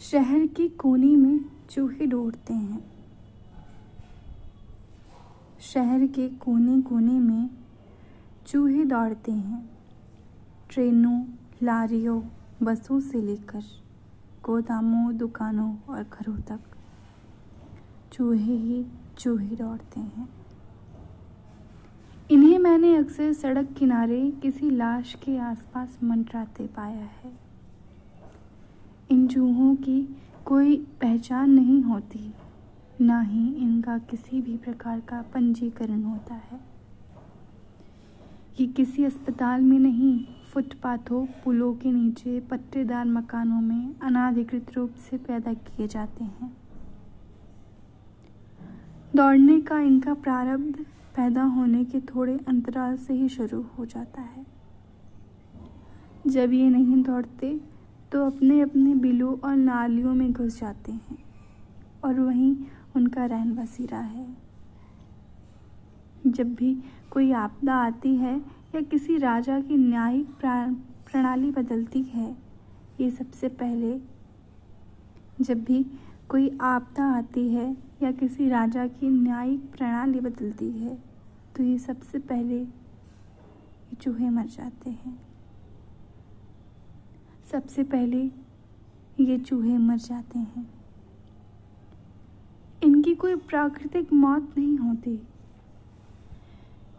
शहर के कोने में चूहे दौड़ते हैं। शहर के कोने कोने में चूहे दौड़ते हैं। ट्रेनों, लारियों, बसों से लेकर गोदामों, दुकानों और घरों तक चूहे ही चूहे दौड़ते हैं। इन्हें मैंने अक्सर सड़क किनारे किसी लाश के आसपास मंडराते पाया है। चूहों की कोई पहचान नहीं होती, ना ही इनका किसी भी प्रकार का पंजीकरण होता है। ये किसी अस्पताल में नहीं, फुटपाथों, पुलों के नीचे पट्टेदार मकानों में अनाधिकृत रूप से पैदा किए जाते हैं। दौड़ने का इनका प्रारब्ध पैदा होने के थोड़े अंतराल से ही शुरू हो जाता है। जब ये नहीं दौड़ते तो अपने अपने बिलों और नालियों में घुस जाते हैं और वहीं उनका रहन बसेरा है। जब भी कोई आपदा आती है या किसी राजा की न्यायिक प्रणाली बदलती है, ये सबसे पहले जब भी कोई आपदा आती है या किसी राजा की न्यायिक प्रणाली बदलती है तो ये सबसे पहले चूहे मर जाते हैं। सबसे पहले ये चूहे मर जाते हैं। इनकी कोई प्राकृतिक मौत नहीं होती।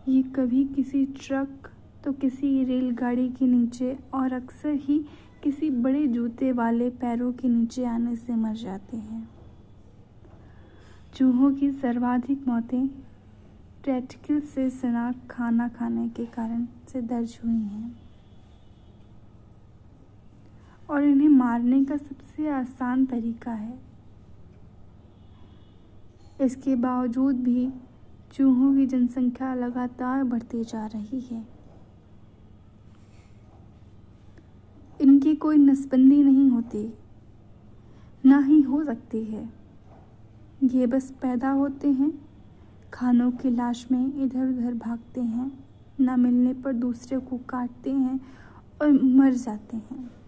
ये कभी किसी ट्रक तो किसी रेलगाड़ी के नीचे और अक्सर ही किसी बड़े जूते वाले पैरों के नीचे आने से मर जाते हैं। चूहों की सर्वाधिक मौतें ट्रेटिकल से सना खाना खाने के कारण से दर्ज हुई हैं। और इन्हें मारने का सबसे आसान तरीका है। इसके बावजूद भी चूहों की जनसंख्या लगातार बढ़ती जा रही है। इनकी कोई नसबंदी नहीं होती, ना ही हो सकती है। ये बस पैदा होते हैं, खानों की लाश में इधर उधर भागते हैं, ना मिलने पर दूसरे को काटते हैं और मर जाते हैं।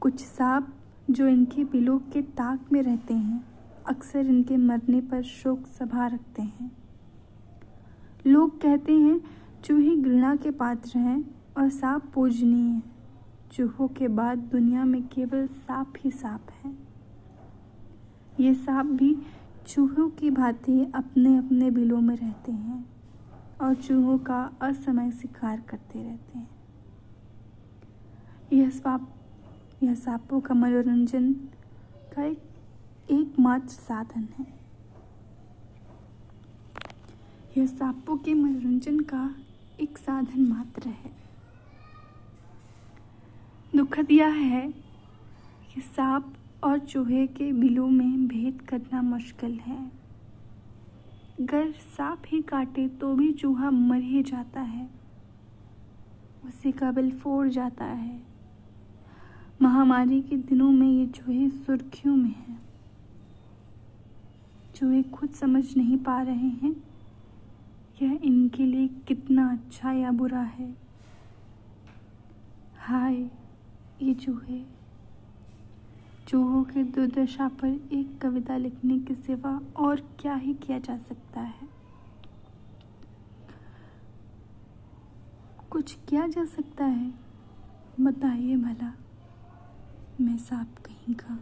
कुछ सांप जो इनके बिलों के ताक में रहते हैं, अक्सर इनके मरने पर शोक सभा रखते हैं। लोग कहते हैं चूहे घृणा के पात्र हैं और सांप पूजनीय चूहों के बाद दुनिया में केवल सांप ही सांप है। ये सांप भी चूहों की भांति अपने अपने बिलों में रहते हैं और चूहों का असमय शिकार करते रहते हैं। यह सांप यह सांपों का मनोरंजन का एक, एकमात्र साधन है। यह सांपों के मनोरंजन का एक साधन मात्र है। दुखद यह है कि सांप और चूहे के बिलों में भेद करना मुश्किल है। अगर सांप ही काटे तो भी चूहा मर ही जाता है। उसी का बिल फोड़ जाता है। महामारी के दिनों में ये चूहे सुर्खियों में हैं। चूहे खुद समझ नहीं पा रहे हैं। यह इनके लिए कितना अच्छा या बुरा है। हाय, ये चूहे। चूहों के दुर्दशा पर एक कविता लिखने के सिवा और क्या ही किया जा सकता है। कुछ किया जा सकता है? बताइए भला। मैं सांप कहीं का।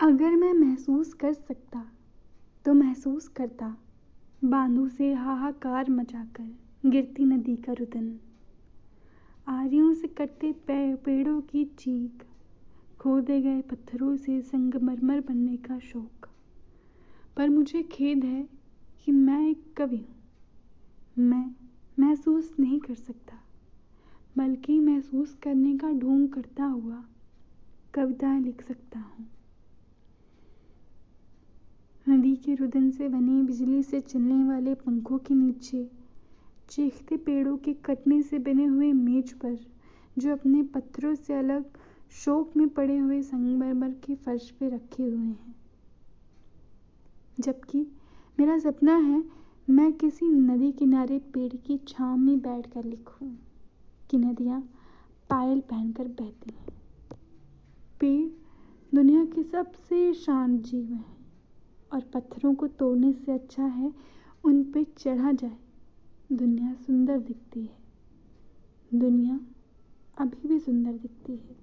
अगर मैं महसूस कर सकता तो महसूस करता। बांधों से हाहाकार मचाकर गिरती नदी का रुदन। आरियों से कटते पेड़ों की चीख। खोदे गए पत्थरों से संगमरमर बनने का शौक। पर मुझे खेद है कि मैं एक कवि हूँ। मैं महसूस नहीं कर सकता। बल्कि महसूस करने का ढोंग करता हुआ कविताएँ लिख सकता हूँ। नदी के रुदन से बने बिजली से चलने वाले पंखों के नीचे, चीखते पेड़ों के कटने से बने हुए मेज पर, जो अपने पत्थरों से अलग शोक में पड़े हुए संगमरमर के फर्श पे रखे हुए हैं। जबकि मेरा सपना है, मैं किसी नदी किनारे पेड़ की छांव में बैठकर लिखूं। कि नदियाँ पायल पहनकर बहती हैं। पेड़ दुनिया के सबसे शांत जीव हैं और पत्थरों को तोड़ने से अच्छा है उन पर चढ़ा जाए। दुनिया सुंदर दिखती है। दुनिया अभी भी सुंदर दिखती है।